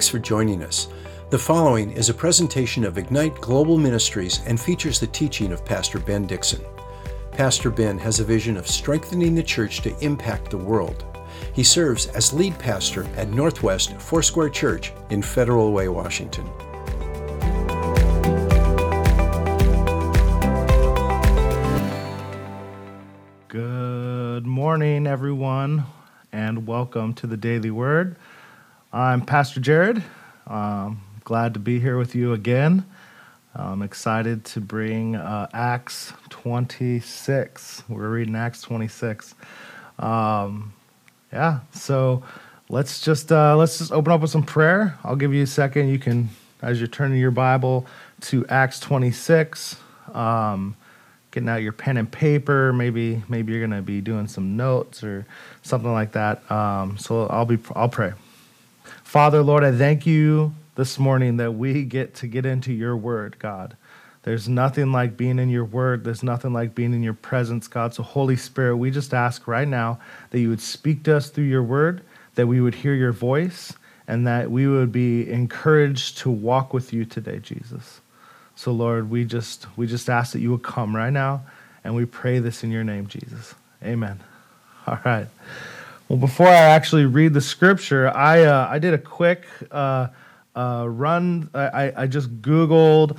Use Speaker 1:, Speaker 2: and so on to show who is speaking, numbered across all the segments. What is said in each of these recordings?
Speaker 1: Thanks for joining us. The following is a presentation of Ignite Global Ministries and features the teaching of Pastor Ben Dixon. Pastor Ben has a vision of strengthening the church to impact the world. He serves as lead pastor at Northwest Foursquare Church in Federal Way, Washington.
Speaker 2: Good morning, everyone, and welcome to the Daily Word. I'm Pastor Jared. Um, glad to be here with you again. I'm excited to bring uh, Acts 26. We're reading Acts 26. Um, yeah, so let's just uh, let's just open up with some prayer. I'll give you a second. You can, as you're turning your Bible to Acts 26, um, getting out your pen and paper. Maybe maybe you're gonna be doing some notes or something like that. Um, so I'll be I'll pray. Father, Lord, I thank you this morning that we get to get into your word, God. There's nothing like being in your word. There's nothing like being in your presence, God. So, Holy Spirit, we just ask right now that you would speak to us through your word, that we would hear your voice, and that we would be encouraged to walk with you today, Jesus. So, Lord, we just we just ask that you would come right now, and we pray this in your name, Jesus. Amen. All right. Well, before I actually read the scripture, I uh, I did a quick uh, uh, run. I, I just Googled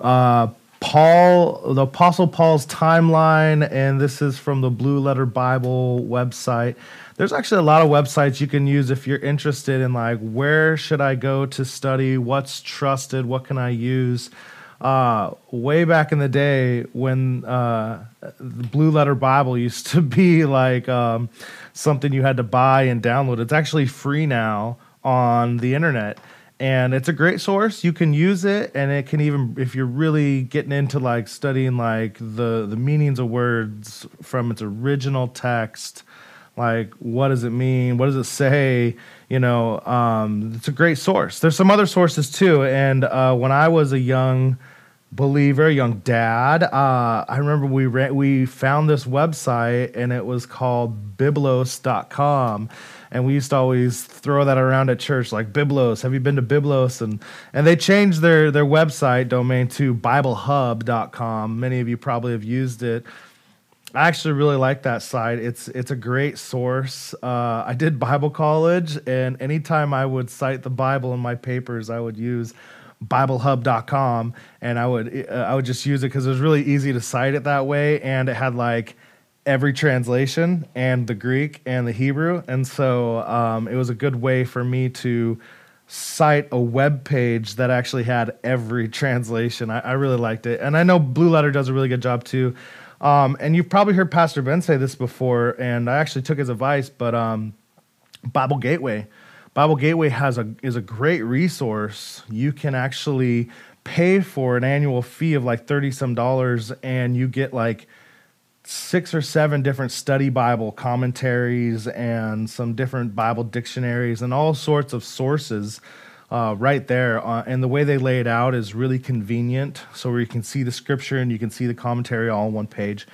Speaker 2: uh, Paul, the Apostle Paul's timeline, and this is from the Blue Letter Bible website. There's actually a lot of websites you can use if you're interested in like where should I go to study, what's trusted, what can I use uh, way back in the day when uh, the Blue Letter Bible used to be like um, something you had to buy and download. It's actually free now on the internet. And it's a great source. You can use it, and it can even, if you're really getting into like studying like the the meanings of words from its original text, like what does it mean? What does it say? You know, um, it's a great source. There's some other sources too. And uh, when I was a young believer, young dad. Uh, I remember we ran, we found this website and it was called biblos.com. And we used to always throw that around at church, like Biblos. Have you been to Biblos? And and they changed their their website domain to BibleHub.com. Many of you probably have used it. I actually really like that site. It's it's a great source. Uh, I did Bible college, and anytime I would cite the Bible in my papers, I would use biblehub.com and I would uh, I would just use it cuz it was really easy to cite it that way and it had like every translation and the Greek and the Hebrew and so um, it was a good way for me to cite a web page that actually had every translation. I, I really liked it and I know Blue Letter does a really good job too. Um, and you've probably heard Pastor Ben say this before, and I actually took his advice, but um, Bible Gateway Bible Gateway has a is a great resource. You can actually pay for an annual fee of like 30 some dollars and you get like six or seven different study Bible commentaries and some different Bible dictionaries and all sorts of sources uh, right there. Uh, and the way they lay it out is really convenient. So where you can see the scripture and you can see the commentary all on one page.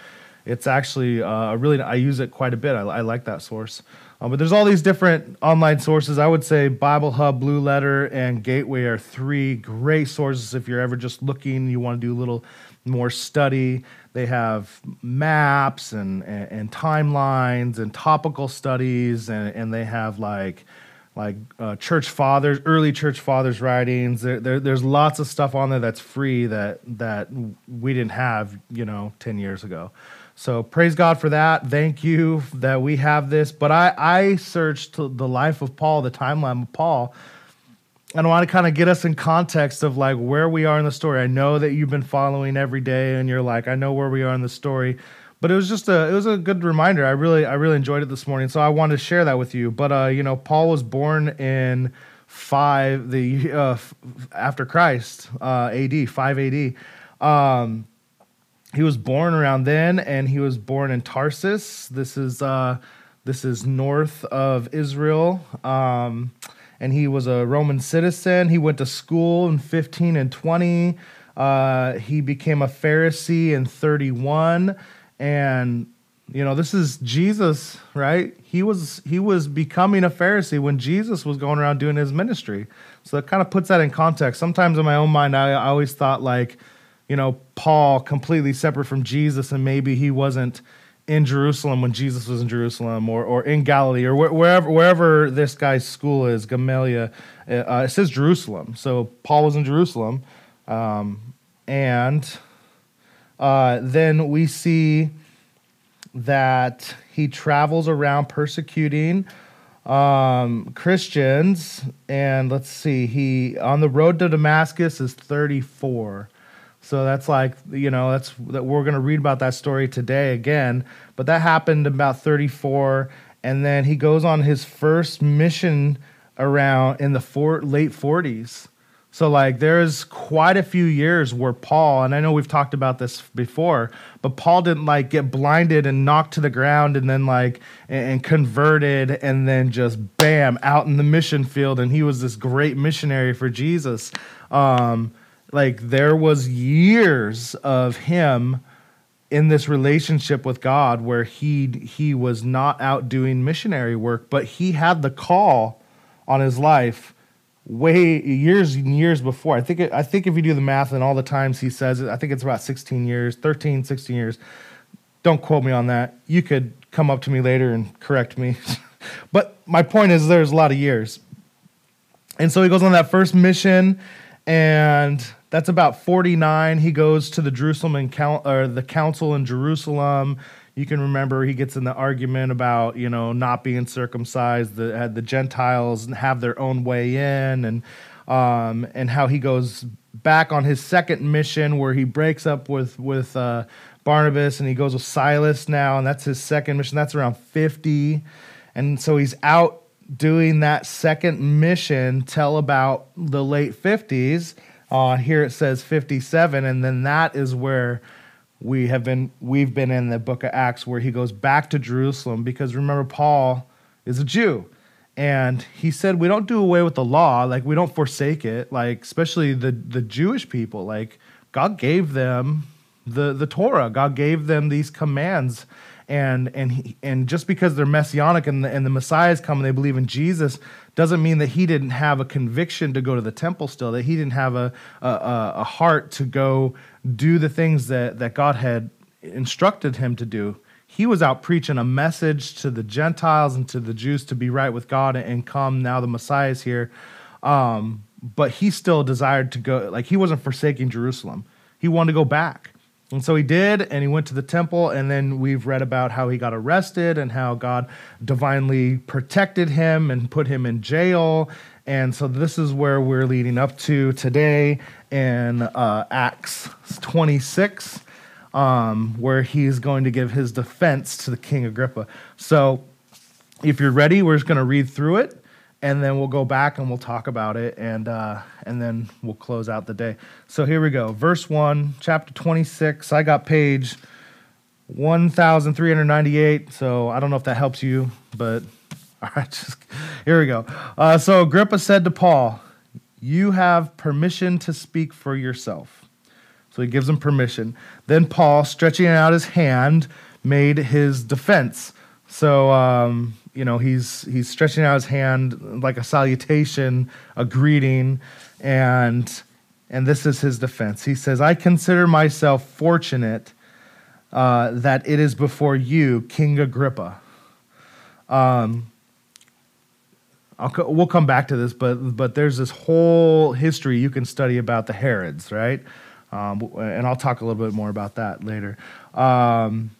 Speaker 2: It's actually uh, really I use it quite a bit. I, I like that source. Uh, but there's all these different online sources. I would say Bible Hub, Blue Letter, and Gateway are three great sources if you're ever just looking, you want to do a little more study. They have maps and, and, and timelines and topical studies, and, and they have like like uh, church fathers, early church fathers writings. There, there, there's lots of stuff on there that's free that that we didn't have, you know, ten years ago. So praise God for that. Thank you that we have this. But I, I searched the life of Paul, the timeline of Paul, and I want to kind of get us in context of like where we are in the story. I know that you've been following every day, and you're like, I know where we are in the story. But it was just a it was a good reminder. I really I really enjoyed it this morning, so I wanted to share that with you. But uh, you know, Paul was born in five the uh, after Christ, uh, A.D. five A.D. Um, he was born around then, and he was born in Tarsus. This is uh, this is north of Israel. Um, and he was a Roman citizen. He went to school in 15 and 20. Uh, he became a Pharisee in 31, and you know, this is Jesus, right? He was he was becoming a Pharisee when Jesus was going around doing his ministry. So it kind of puts that in context. Sometimes in my own mind, I, I always thought like, you know, Paul completely separate from Jesus, and maybe he wasn't in Jerusalem when Jesus was in Jerusalem, or or in Galilee, or wherever wherever this guy's school is, Gamaliel. Uh, it says Jerusalem, so Paul was in Jerusalem, um, and uh, then we see that he travels around persecuting um, Christians, and let's see, he on the road to Damascus is 34. So that's like you know that's that we're going to read about that story today again, but that happened about 34, and then he goes on his first mission around in the four, late 40s. So like there's quite a few years where Paul, and I know we've talked about this before, but Paul didn't like get blinded and knocked to the ground and then like and, and converted and then just bam out in the mission field and he was this great missionary for Jesus. Um, like there was years of him in this relationship with God where he he was not out doing missionary work, but he had the call on his life way years and years before. I think it, I think if you do the math and all the times he says it, I think it's about 16 years, 13, 16 years. Don't quote me on that. You could come up to me later and correct me. but my point is there's a lot of years. And so he goes on that first mission and that's about 49. He goes to the Jerusalem and or the council in Jerusalem. You can remember he gets in the argument about you know not being circumcised the the gentiles have their own way in and um, and how he goes back on his second mission where he breaks up with with uh, barnabas and he goes with silas now and that's his second mission. That's around 50 and so he's out doing that second mission till about the late 50s uh, here it says 57 and then that is where we have been we've been in the book of acts where he goes back to jerusalem because remember paul is a jew. And he said we don't do away with the law like we don't forsake it like especially the the jewish people like god gave them the the torah god gave them these commands and and he, and just because they're messianic and the, and the messiah is coming they believe in jesus doesn't mean that he didn't have a conviction to go to the temple still that he didn't have a a, a heart to go do the things that, that God had instructed him to do. He was out preaching a message to the Gentiles and to the Jews to be right with God and come. Now the Messiah is here. Um, but he still desired to go, like, he wasn't forsaking Jerusalem. He wanted to go back. And so he did, and he went to the temple, and then we've read about how he got arrested and how God divinely protected him and put him in jail. And so this is where we're leading up to today in uh, Acts 26, um, where he's going to give his defense to the King Agrippa. So if you're ready, we're just going to read through it and then we'll go back and we'll talk about it and uh, and then we'll close out the day. So here we go. Verse 1 chapter 26 i got page 1398 so i don't know if that helps you but all right just here we go. Uh, so agrippa said to paul you have permission to speak for yourself. So he gives him permission. Then paul stretching out his hand made his defense. So um, you know he's he's stretching out his hand like a salutation a greeting and and this is his defense. He says i consider myself fortunate uh, that it is before you king agrippa. Um, we'll come back to this but but there's this whole history you can study about the herods right? Um, and i'll talk a little bit more about that later. Um,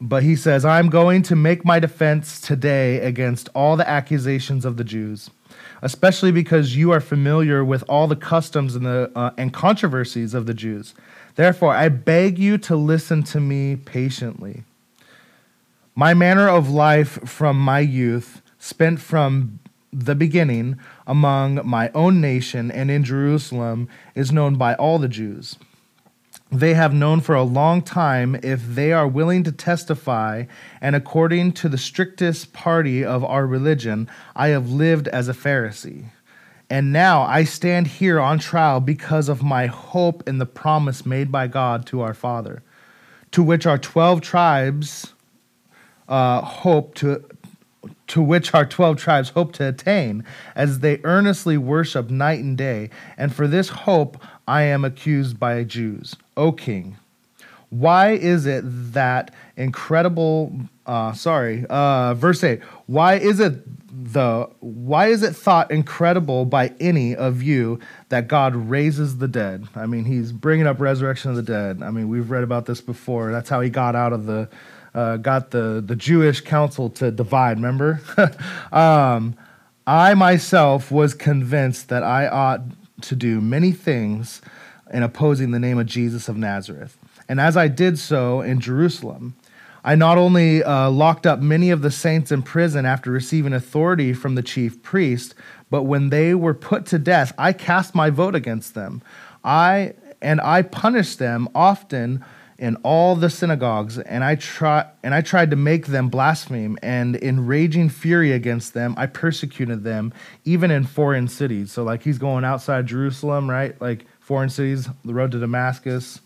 Speaker 2: but he says, I'm going to make my defense today against all the accusations of the Jews, especially because you are familiar with all the customs and, the, uh, and controversies of the Jews. Therefore, I beg you to listen to me patiently. My manner of life from my youth, spent from the beginning among my own nation and in Jerusalem, is known by all the Jews they have known for a long time if they are willing to testify, and according to the strictest party of our religion, I have lived as a Pharisee. And now I stand here on trial because of my hope in the promise made by God to our Father, to which our 12 tribes uh, hope to to which our 12 tribes hope to attain as they earnestly worship night and day and for this hope i am accused by jews. O king why is it that incredible uh, sorry uh, verse 8 why is it the why is it thought incredible by any of you that god raises the dead? I mean he's bringing up resurrection of the dead. I mean we've read about this before. That's how he got out of the uh, got the, the Jewish council to divide, remember? um, I myself was convinced that I ought to do many things in opposing the name of Jesus of Nazareth. And as I did so in Jerusalem, I not only uh, locked up many of the saints in prison after receiving authority from the chief priest, but when they were put to death, I cast my vote against them. I and I punished them often in all the synagogues, and I try and I tried to make them blaspheme, and in raging fury against them, I persecuted them, even in foreign cities. So like he's going outside Jerusalem, right? Like foreign cities, the road to Damascus.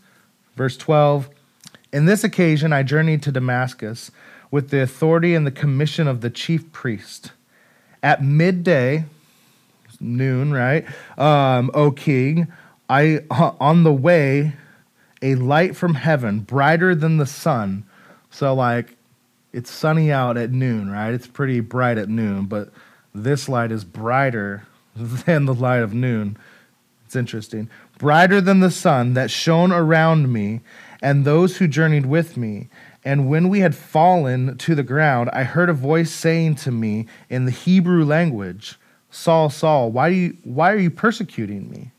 Speaker 2: Verse 12. In this occasion I journeyed to Damascus with the authority and the commission of the chief priest. At midday, noon, right? Um, o king, I on the way a light from heaven, brighter than the sun. So, like, it's sunny out at noon, right? It's pretty bright at noon, but this light is brighter than the light of noon. It's interesting. Brighter than the sun that shone around me and those who journeyed with me. And when we had fallen to the ground, I heard a voice saying to me in the Hebrew language, Saul, Saul, why, do you, why are you persecuting me?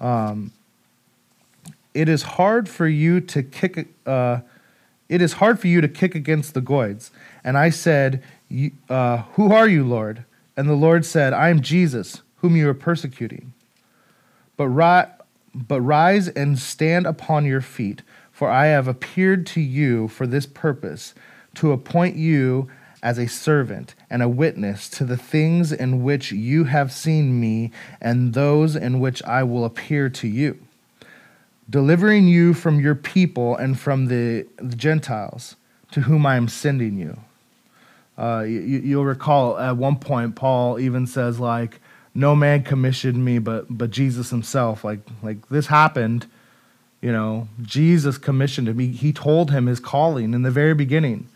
Speaker 2: Um, it is hard for you to kick. Uh, it is hard for you to kick against the goads. And I said, uh, Who are you, Lord? And the Lord said, I am Jesus, whom you are persecuting. But, ri- but rise and stand upon your feet, for I have appeared to you for this purpose, to appoint you as a servant and a witness to the things in which you have seen me and those in which I will appear to you delivering you from your people and from the, the Gentiles to whom I am sending you. Uh, you. will recall at one point Paul even says like, "No man commissioned me, but but Jesus Himself." Like like this happened, you know. Jesus commissioned him. He, he told him his calling in the very beginning.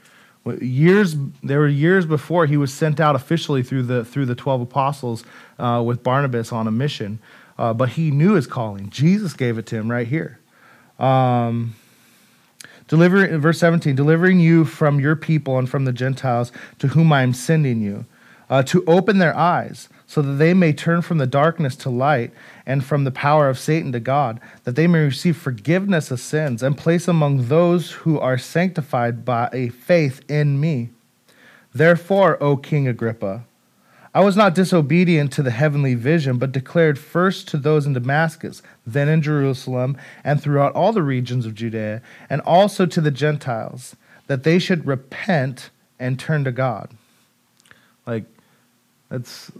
Speaker 2: Years there were years before he was sent out officially through the through the twelve apostles uh, with Barnabas on a mission uh, but he knew his calling. Jesus gave it to him right here. Um, delivering, verse 17, delivering you from your people and from the Gentiles to whom I am sending you, uh, to open their eyes so that they may turn from the darkness to light and from the power of Satan to God, that they may receive forgiveness of sins and place among those who are sanctified by a faith in me. Therefore, O King Agrippa, I was not disobedient to the heavenly vision, but declared first to those in Damascus, then in Jerusalem, and throughout all the regions of Judea, and also to the Gentiles, that they should repent and turn to God. Like, that's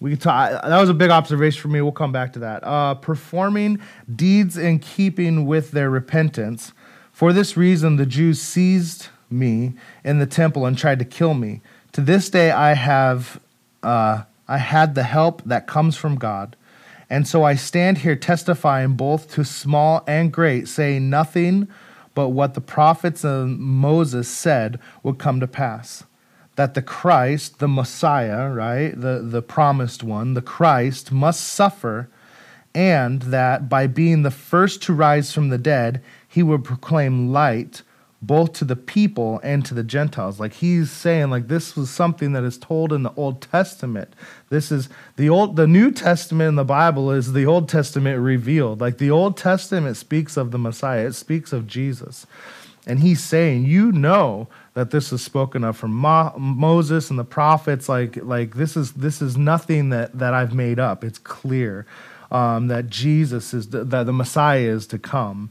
Speaker 2: we can talk. That was a big observation for me. We'll come back to that. Uh, performing deeds in keeping with their repentance. For this reason, the Jews seized me in the temple and tried to kill me. To this day, I have uh, I had the help that comes from God. And so I stand here testifying both to small and great, saying nothing but what the prophets and Moses said would come to pass. That the Christ, the Messiah, right, the, the promised one, the Christ, must suffer, and that by being the first to rise from the dead, he would proclaim light both to the people and to the Gentiles. Like he's saying, like this was something that is told in the Old Testament. This is the old the New Testament in the Bible is the Old Testament revealed. Like the Old Testament speaks of the Messiah, it speaks of Jesus. And he's saying, you know that this is spoken of from Mo- Moses and the prophets. Like, like this is this is nothing that, that I've made up. It's clear um, that Jesus is the, that the Messiah is to come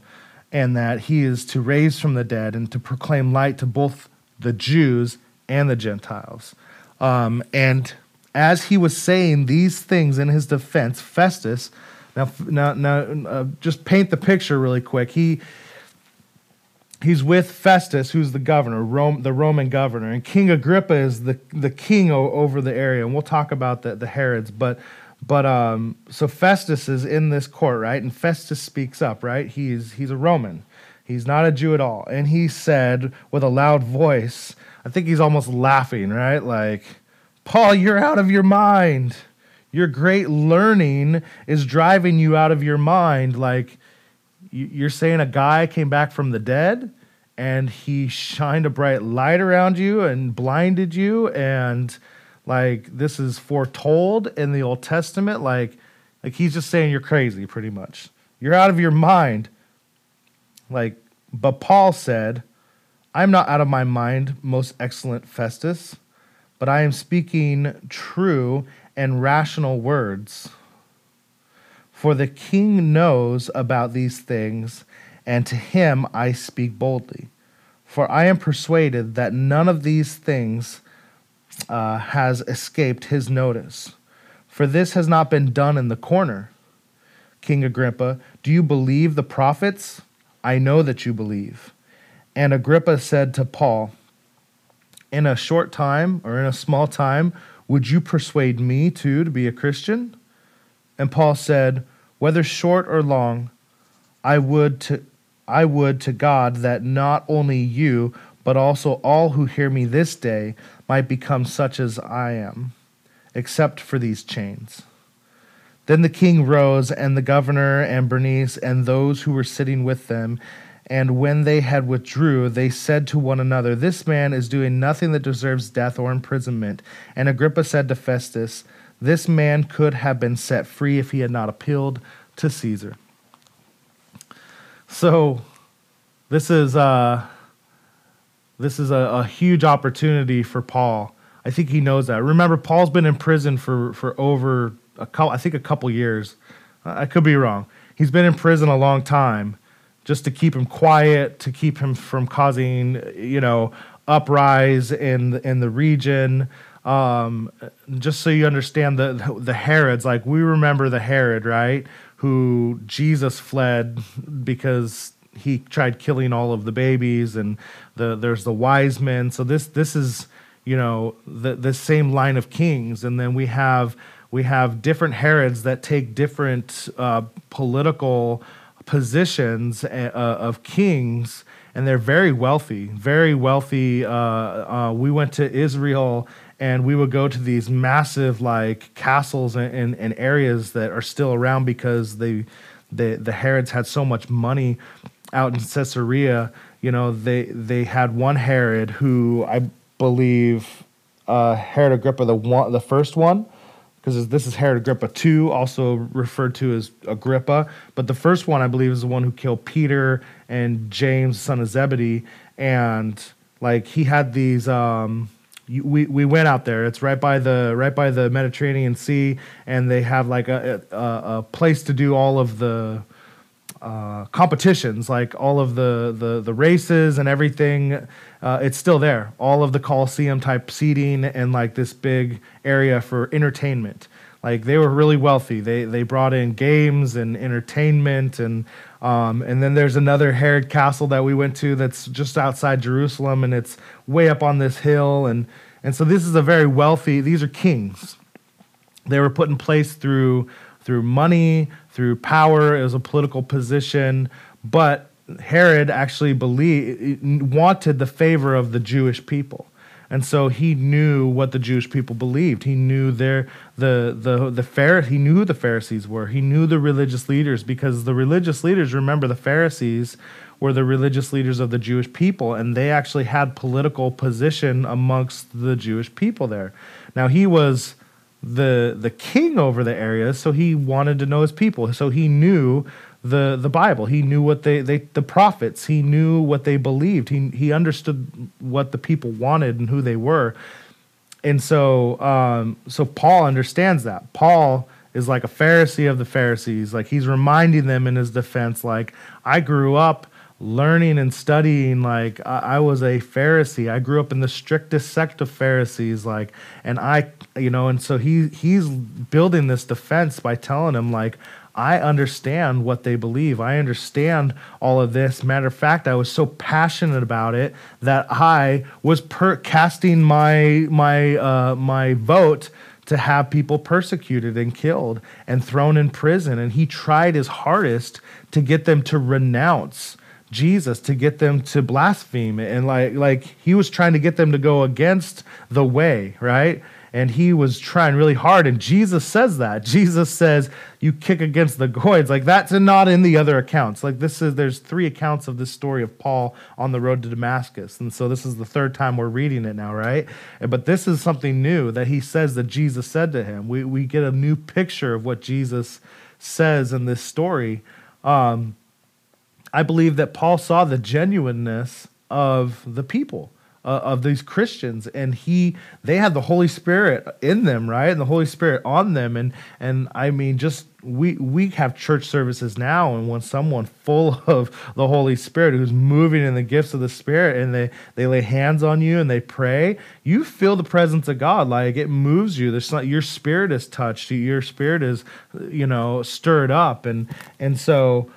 Speaker 2: and that he is to raise from the dead and to proclaim light to both the Jews and the Gentiles. Um, and as he was saying these things in his defense, Festus, now, now, now uh, just paint the picture really quick. He, he's with Festus, who's the governor, Rome, the Roman governor, and King Agrippa is the the king o- over the area. And we'll talk about the the Herods, but but um, so Festus is in this court, right? And Festus speaks up, right? He's he's a Roman, he's not a Jew at all, and he said with a loud voice, I think he's almost laughing, right? Like, Paul, you're out of your mind. Your great learning is driving you out of your mind. Like you're saying a guy came back from the dead and he shined a bright light around you and blinded you and like this is foretold in the old testament. Like like he's just saying you're crazy pretty much. You're out of your mind. Like but paul said i'm not out of my mind most excellent festus but i am speaking true and rational words. For the king knows about these things, and to him I speak boldly. For I am persuaded that none of these things uh, has escaped his notice. For this has not been done in the corner. King Agrippa, do you believe the prophets? I know that you believe. And Agrippa said to Paul, In a short time, or in a small time, would you persuade me too to be a Christian? And Paul said, Whether short or long, I would to I would to God that not only you, but also all who hear me this day might become such as I am, except for these chains. Then the king rose, and the governor and Bernice and those who were sitting with them. And when they had withdrew, they said to one another, This man is doing nothing that deserves death or imprisonment. And Agrippa said to Festus, this man could have been set free if he had not appealed to Caesar. So, this is uh, this is a, a huge opportunity for Paul. I think he knows that. Remember, Paul's been in prison for for over a couple, I think a couple years. I could be wrong. He's been in prison a long time, just to keep him quiet, to keep him from causing you know uprise in in the region. Um, just so you understand the the Herods, like we remember the Herod, right? Who Jesus fled because he tried killing all of the babies, and the there's the wise men. So this this is you know the the same line of kings, and then we have we have different Herods that take different uh, political positions uh, of kings and they're very wealthy, very wealthy. Uh, uh, we went to Israel and we would go to these massive like castles and, and, and areas that are still around because they, they the Herods had so much money out in Caesarea. You know, they they had one Herod who I believe uh, Herod Agrippa the one the first one because this is Herod Agrippa two, also referred to as Agrippa. But the first one, I believe, is the one who killed Peter and James, son of Zebedee, and like he had these. Um, we we went out there. It's right by the right by the Mediterranean Sea, and they have like a a, a place to do all of the uh, competitions, like all of the the the races and everything. Uh, it's still there. All of the Coliseum type seating and like this big area for entertainment. Like they were really wealthy. They they brought in games and entertainment and um, and then there's another Herod Castle that we went to that's just outside Jerusalem, and it's way up on this hill. And, and so this is a very wealthy, these are kings. They were put in place through, through money, through power. It was a political position. But Herod actually believed, wanted the favor of the Jewish people. And so he knew what the Jewish people believed. He knew their the the the Phar- he knew who the Pharisees were. He knew the religious leaders because the religious leaders, remember the Pharisees were the religious leaders of the Jewish people and they actually had political position amongst the Jewish people there. Now he was the the king over the area, so he wanted to know his people. So he knew the the Bible. He knew what they, they the prophets. He knew what they believed. He he understood what the people wanted and who they were. And so um, so Paul understands that. Paul is like a Pharisee of the Pharisees. Like he's reminding them in his defense, like I grew up learning and studying like I, I, was a pharisee i grew up in the strictest sect of pharisees like and i you know and so he he's building this defense by telling him like I understand what they believe. I understand all of this. Matter of fact, I was so passionate about it that I was per- casting my my uh, my vote to have people persecuted and killed and thrown in prison. And he tried his hardest to get them to renounce Jesus, to get them to blaspheme. And like like he was trying to get them to go against the way, right? And he was trying really hard and jesus says that. Jesus says you kick against the goads. Like that's not in the other accounts. Like this is there's three accounts of this story of paul on the road to damascus and so this is the third time we're reading it now right? But this is something new that he says that jesus said to him. We, we get a new picture of what jesus says in this story. Um, i believe that paul saw the genuineness of the people uh, of these Christians, and he they had the Holy Spirit in them, right, and the Holy Spirit on them, and and I mean, just we we have church services now, and when someone full of the Holy Spirit who's moving in the gifts of the Spirit, and they they lay hands on you and they pray, you feel the presence of God, like it moves you. There's not your spirit is touched, your spirit is you know stirred up, and and so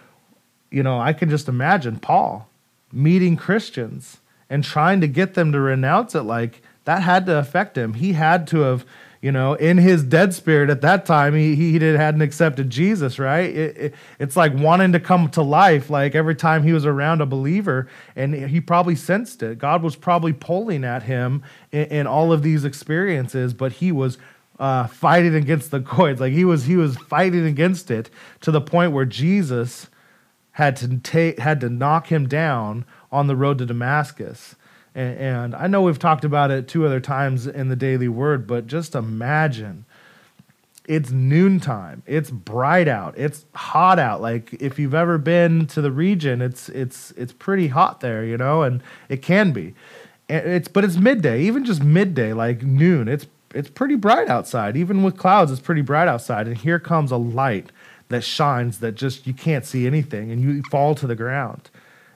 Speaker 2: you know I can just imagine Paul meeting Christians and trying to get them to renounce it like that had to affect him. He had to have you know in his dead spirit at that time he, he did, hadn't accepted jesus right? It, it, it's like wanting to come to life like every time he was around a believer and he probably sensed it. God was probably pulling at him in, in all of these experiences but he was uh, fighting against the goads like he was he was fighting against it to the point where jesus had to take had to knock him down on the road to Damascus. And, and I know we've talked about it two other times in the daily word, but just imagine. It's noontime. It's bright out. It's hot out. Like if you've ever been to the region it's it's it's pretty hot there you know and it can be. It's but it's midday even just midday like noon it's it's pretty bright outside. Even with clouds it's pretty bright outside. And here comes a light that shines that just you can't see anything and you fall to the ground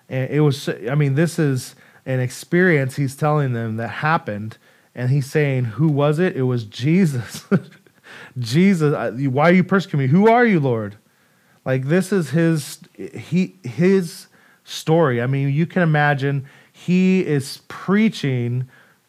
Speaker 2: and it was, I mean, this is an experience he's telling them that happened. And he's saying, Who was it? It was Jesus. Jesus, why are you persecuting me? Who are you, Lord? Like this is his he his story. I mean, you can imagine he is preaching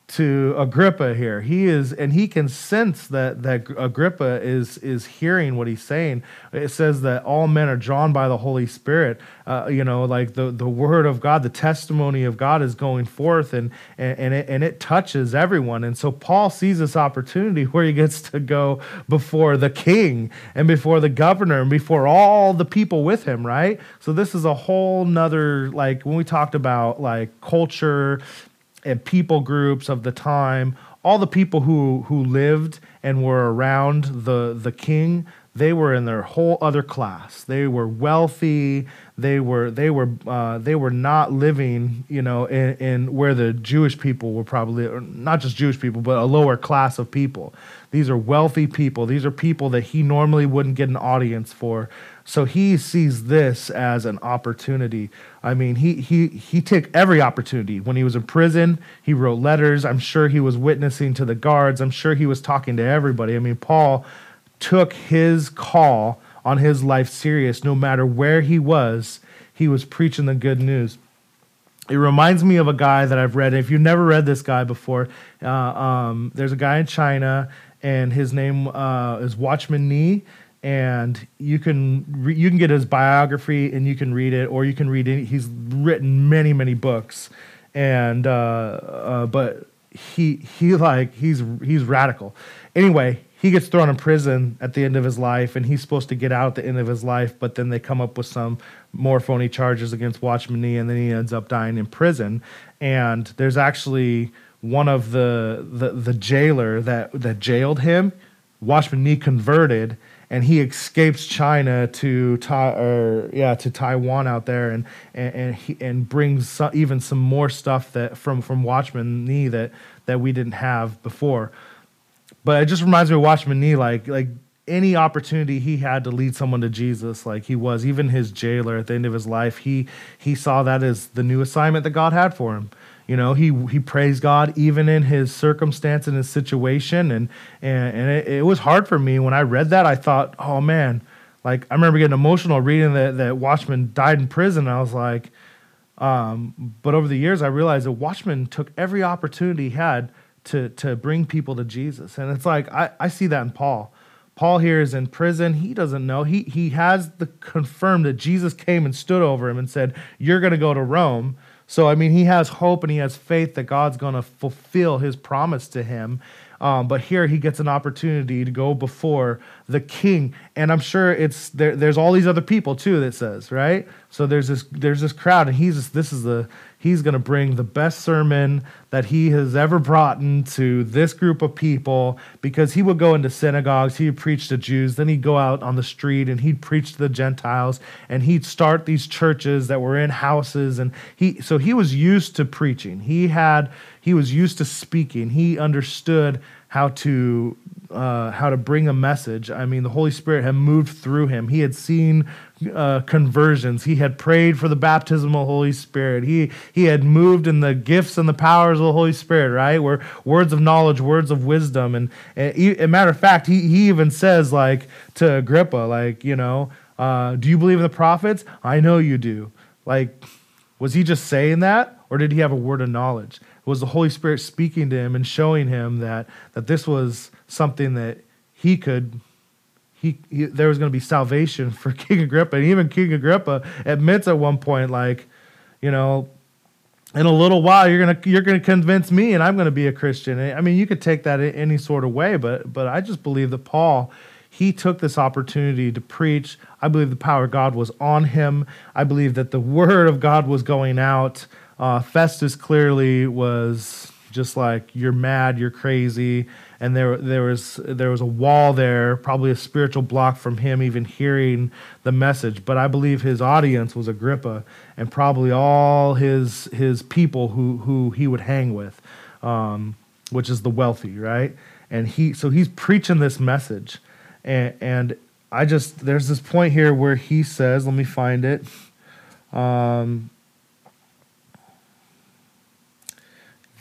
Speaker 2: to Agrippa here. He is, and he can sense that that Agrippa is is hearing what he's saying. It says that all men are drawn by the Holy Spirit. Uh, you know, like the the word of God, the testimony of God is going forth, and and and it, and it touches everyone. And so Paul sees this opportunity where he gets to go before the king and before the governor and before all the people with him. Right. So this is a whole nother like when we talked about like culture and people groups of the time, all the people who who lived and were around the the king, they were in their whole other class. They were wealthy. They were they were uh, they were not living, you know, in, in where the Jewish people were probably not just Jewish people, but a lower class of people. These are wealthy people. These are people that he normally wouldn't get an audience for. So he sees this as an opportunity. I mean, he he he took every opportunity. When he was in prison, he wrote letters. I'm sure he was witnessing to the guards. I'm sure he was talking to everybody. I mean, Paul took his call on his life serious no matter where he was. He was preaching the good news. It reminds me of a guy that I've read. If you've never read this guy before, uh, um, there's a guy in China, and his name uh, is Watchman Nee and you can re- you can get his biography and you can read it, or you can read it. He's written many many books, and uh, uh, but he he like he's he's radical. Anyway, he gets thrown in prison at the end of his life, and he's supposed to get out at the end of his life, but then they come up with some more phony charges against Watchman Nee, and then he ends up dying in prison. And there's actually one of the the, the jailer that that jailed him. Watchman Nee converted and he escapes China to ta- or yeah to Taiwan out there and and and, he, and brings some, even some more stuff that from from Watchman Nee that that we didn't have before. But it just reminds me of Watchman Nee, like like any opportunity he had to lead someone to Jesus, like he was, even his jailer at the end of his life, he he saw that as the new assignment that God had for him. You know, he he praised God even in his circumstance and his situation, and and and it, it was hard for me when I read that. I thought, oh man, Like I remember getting emotional reading that that Watchman died in prison. I was like, um, but over the years I realized that Watchman took every opportunity he had to to bring people to Jesus, and it's like I, I see that in Paul. Paul here is in prison. He doesn't know. He he has the confirmed that Jesus came and stood over him and said, "You're going to go to Rome." So I mean, he has hope and he has faith that God's going to fulfill His promise to him. Um, but here he gets an opportunity to go before the king, and I'm sure it's there. There's all these other people too that says right. So there's this there's this crowd, and he's this is the he's to bring the best sermon that he has ever brought into this group of people because he would go into synagogues, he would preach to Jews, then he'd go out on the street and he'd preach to the Gentiles, and he'd start these churches that were in houses, and he so he was used to preaching. He had he was used to speaking. He understood how to uh, how to bring a message. I mean, the Holy Spirit had moved through him. He had seen uh, conversions. He had prayed for the baptism of the Holy Spirit. He he had moved in the gifts and the powers of the Holy Spirit. Right, where words of knowledge, words of wisdom, and, and he, a matter of fact, he he even says like to Agrippa, like you know, uh, do you believe in the prophets? I know you do. Like, was he just saying that, or did he have a word of knowledge? Was the Holy Spirit speaking to him and showing him that that this was something that he could he, he, there was going to be salvation for King Agrippa. And even King Agrippa admits at one point, like, you know, in a little while you're gonna you're gonna convince me, and I'm gonna be a Christian. I mean, you could take that in any sort of way, but but I just believe that Paul. He took this opportunity to preach. I believe the power of God was on him. I believe that the word of God was going out. Uh, Festus clearly was just like, "You're mad, you're crazy." and there there was there was a wall there, probably a spiritual block from him even hearing the message. But I believe his audience was Agrippa and probably all his his people who who he would hang with, um, which is the wealthy, right? And he so he's preaching this message, and and I just there's this point here where he says, let me find it. Um,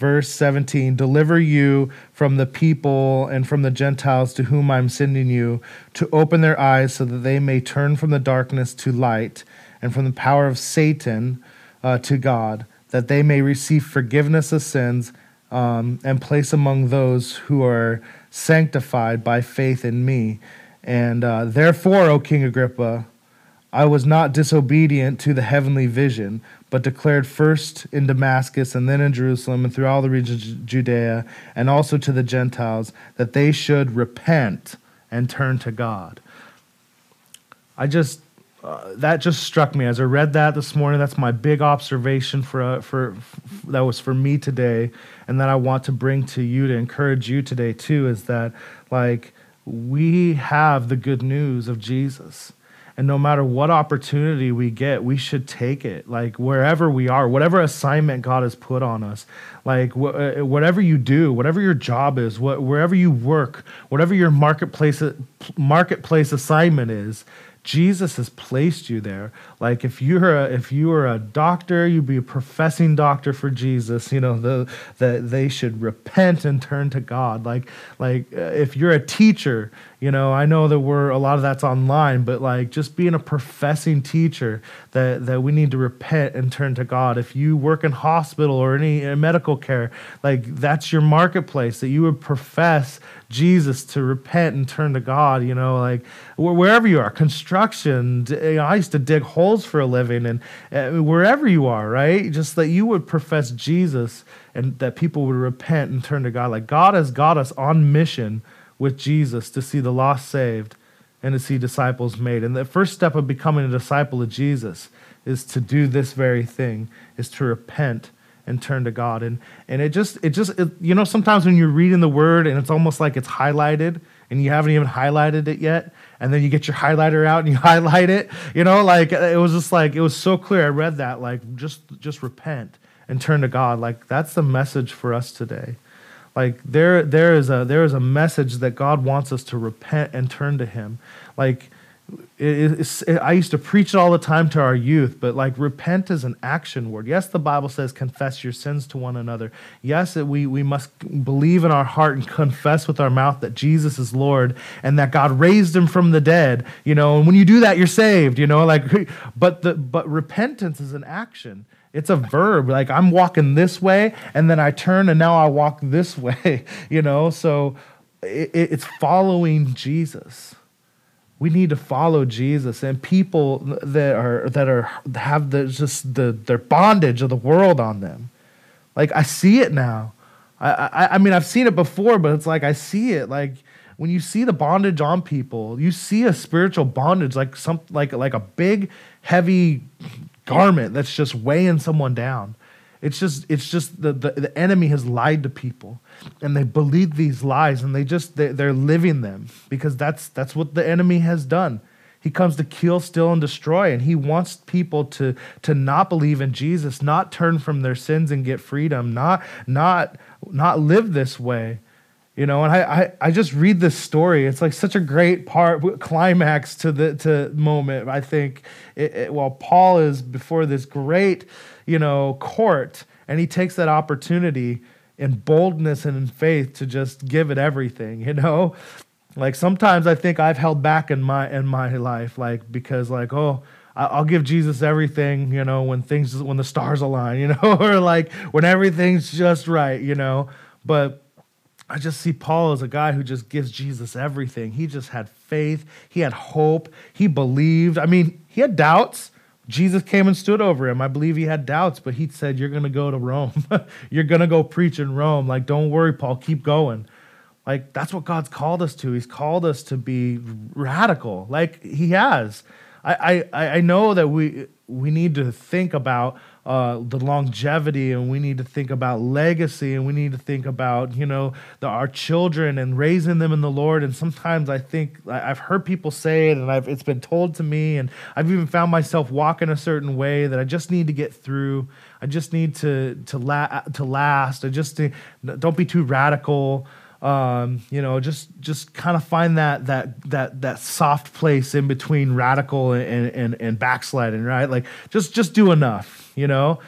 Speaker 2: verse 17 deliver you from the people and from the gentiles to whom i'm sending you to open their eyes so that they may turn from the darkness to light and from the power of satan uh, to god that they may receive forgiveness of sins um, and place among those who are sanctified by faith in me. And uh, therefore o king agrippa i was not disobedient to the heavenly vision but declared first in Damascus and then in Jerusalem and through all the regions of Judea and also to the Gentiles that they should repent and turn to God. I just uh, that just struck me as I read that this morning. That's my big observation for, uh, for, for that was for me today, and that I want to bring to you to encourage you today too. Is that like we have the good news of Jesus and no matter what opportunity we get, we should take it. Like wherever we are, whatever assignment God has put on us, like wh- uh, whatever you do, whatever your job is, wh- wherever you work, whatever your marketplace marketplace assignment is, Jesus has placed you there. Like if you're a, if you were a doctor, you'd be a professing doctor for Jesus. You know the that they should repent and turn to God. Like like uh, if you're a teacher, you know I know that we're a lot of that's online, but like just being a professing teacher that that we need to repent and turn to God. If you work in hospital or any medical care, like that's your marketplace that you would profess Jesus to repent and turn to God, you know, like wherever you are, construction. You know, I used to dig holes for a living, and uh, wherever you are, right? Just that you would profess Jesus and that people would repent and turn to God. Like God has got us on mission with Jesus to see the lost saved and to see disciples made. And the first step of becoming a disciple of Jesus is to do this very thing, is to repent and turn to God. And and it just it just it, you know sometimes when you're reading the word and it's almost like it's highlighted and you haven't even highlighted it yet and then you get your highlighter out and you highlight it, you know, like uh, it was just like it was so clear. I read that like just just repent and turn to God. Like that's the message for us today. Like there there is a there is a message that God wants us to repent and turn to him. Like it, it, I used to preach it all the time to our youth, but like repent is an action word. Yes, the Bible says confess your sins to one another. Yes, we, we must believe in our heart and confess with our mouth that Jesus is Lord and that God raised him from the dead. You know, and when you do that, you're saved, you know, like, but the, but repentance is an action. It's a verb. Like I'm walking this way and then I turn and now I walk this way, you know? So it, it's following Jesus we need to follow Jesus and people that are that are have the just the their bondage of the world on them. Like I see it now. I, I I mean I've seen it before, but it's like I see it. Like when you see the bondage on people, you see a spiritual bondage, like some like like a big heavy garment that's just weighing someone down. It's just it's just the, the, the enemy has lied to people and they believe these lies and they just they, they're living them because that's that's what the enemy has done. He comes to kill steal and destroy and he wants people to to not believe in jesus not turn from their sins and get freedom not not not live this way you know? And i i, I just read this story. It's like such a great part climax to the to moment i think. It, it, while paul is before this great you know court and he takes that opportunity in boldness and in faith to just give it everything, you know? Like sometimes I think I've held back in my in my life, like because like, oh, I'll give Jesus everything, you know, when things when the stars align, you know, or like when everything's just right, you know. But I just see Paul as a guy who just gives Jesus everything. He just had faith, he had hope, he believed. I mean, he had doubts, Jesus came and stood over him. I believe he had doubts, but he said, You're going to go to Rome. You're going to go preach in Rome. Like, don't worry, Paul, keep going. Like, that's what God's called us to. He's called us to be radical, like he has. I, I, I know that we, we need to think about uh, the longevity and we need to think about legacy and we need to think about you know the, our children and raising them in the lord. And sometimes i think i've heard people say it and I've, it's been told to me and i've even found myself walking a certain way that i just need to get through. I just need to to, la- to last. I just don't be too radical. Um, you know, just just kind of find that that that that soft place in between radical and, and and backsliding, right? Like just just do enough, you know.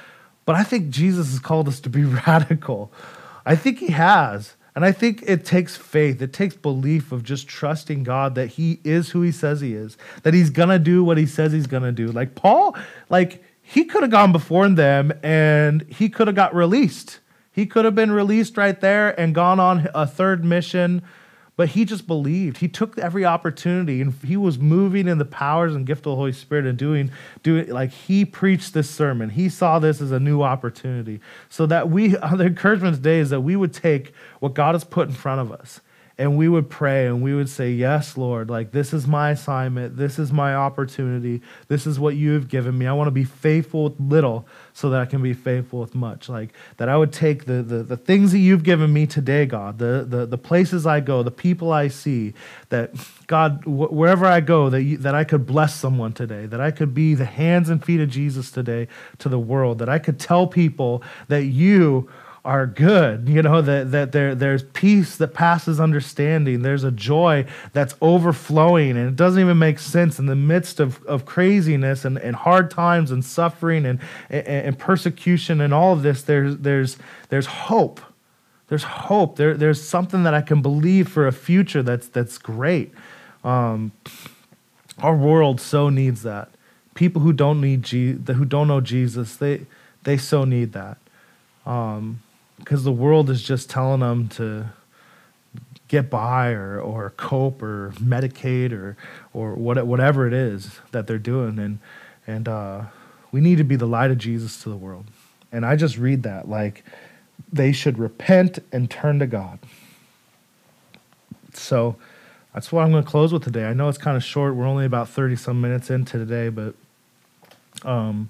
Speaker 2: But I think Jesus has called us to be radical. I think he has. And I think it takes faith, it takes belief of just trusting God that he is who he says he is, that he's going to do what he says he's going to do. Like Paul, like he could have gone before them and he could have got released he could have been released right there and gone on a third mission, but he just believed. He took every opportunity and he was moving in the powers and gift of the Holy Spirit and doing, doing like he preached this sermon. He saw this as a new opportunity. So that we, the encouragement today is that we would take what God has put in front of us and we would pray and we would say, Yes, Lord, like this is my assignment. This is my opportunity. This is what you have given me. I want to be faithful with little so that I can be faithful with much. Like that I would take the, the, the things that you've given me today, God, the, the, the places I go, the people I see, that God, wh- wherever I go, that, you, that I could bless someone today, that I could be the hands and feet of Jesus today to the world, that I could tell people that you are good. You know, that, that there, there's peace that passes understanding. There's a joy that's overflowing, and it doesn't even make sense in the midst of, of craziness and, and hard times and suffering and, and, and persecution and all of this. There's, there's, there's hope. There's hope. There, there's something that I can believe for a future that's, that's great. Um, our world so needs that. People who don't need Je- who don't know Jesus, they, they so need that. Um, because the world is just telling them to get by or, or cope or medicate or, or what, whatever it is that they're doing. And, and uh, we need to be the light of Jesus to the world. And I just read that like they should repent and turn to God. So that's what I'm going to close with today. I know it's kind of short. We're only about 30 some minutes into today, but um,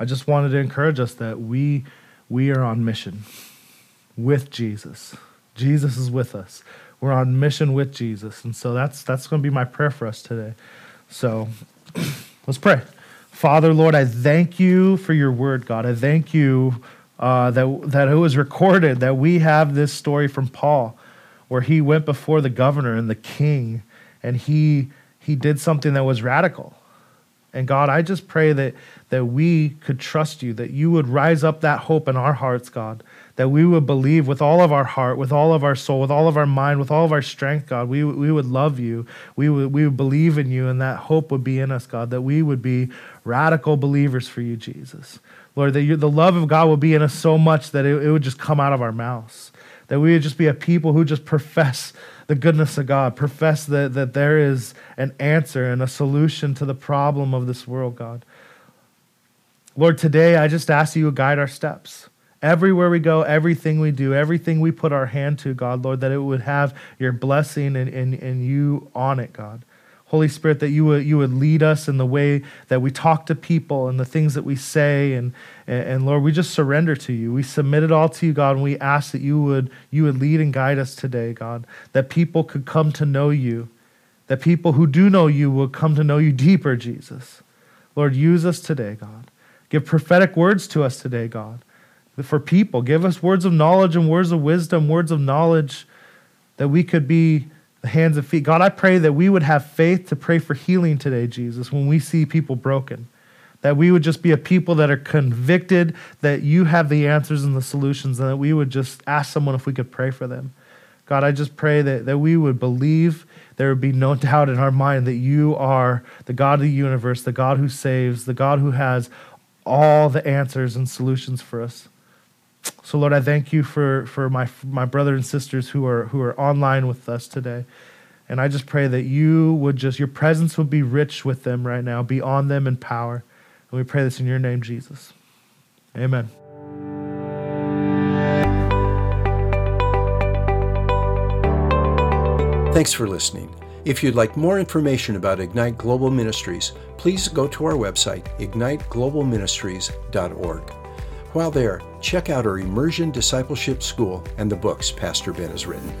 Speaker 2: I just wanted to encourage us that we, we are on mission with Jesus. Jesus is with us. We're on mission with Jesus. And so that's that's going to be my prayer for us today. So let's pray. Father, Lord, I thank you for your word, God. I thank you uh, that, that it was recorded, that we have this story from Paul, where he went before the governor and the king, and he he did something that was radical. And God, I just pray that that we could trust you, that you would rise up that hope in our hearts, God, that we would believe with all of our heart, with all of our soul, with all of our mind, with all of our strength, God. We, we would love you. We would, we would believe in you, and that hope would be in us, God, that we would be radical believers for you, Jesus. Lord, that you, the love of God would be in us so much that it, it would just come out of our mouths, that we would just be a people who just profess the goodness of God, profess that, that there is an answer and a solution to the problem of this world, God. Lord, today I just ask you to guide our steps. Everywhere we go, everything we do, everything we put our hand to, God, Lord, that it would have your blessing and, and, and you on it, God. Holy Spirit, that you would, you would lead us in the way that we talk to people and the things that we say. And, and, Lord, we just surrender to you. We submit it all to you, God, and we ask that you would, you would lead and guide us today, God, that people could come to know you, that people who do know you will come to know you deeper, Jesus. Lord, use us today, God. Give prophetic words to us today, God, for people. Give us words of knowledge and words of wisdom, words of knowledge that we could be the hands and feet. God, I pray that we would have faith to pray for healing today, Jesus, when we see people broken. That we would just be a people that are convicted that you have the answers and the solutions, and that we would just ask someone if we could pray for them. God, I just pray that, that we would believe there would be no doubt in our mind that you are the God of the universe, the God who saves, the God who has all the answers and solutions for us. So Lord, I thank you for, for my, my brothers and sisters who are, who are online with us today. And I just pray that you would just, your presence would be rich with them right now, be on them in power. And we pray this in your name, Jesus. Amen.
Speaker 1: Thanks for listening. If you'd like more information about Ignite Global Ministries, please go to our website, igniteglobalministries.org. While there, check out our Immersion Discipleship School and the books Pastor Ben has written.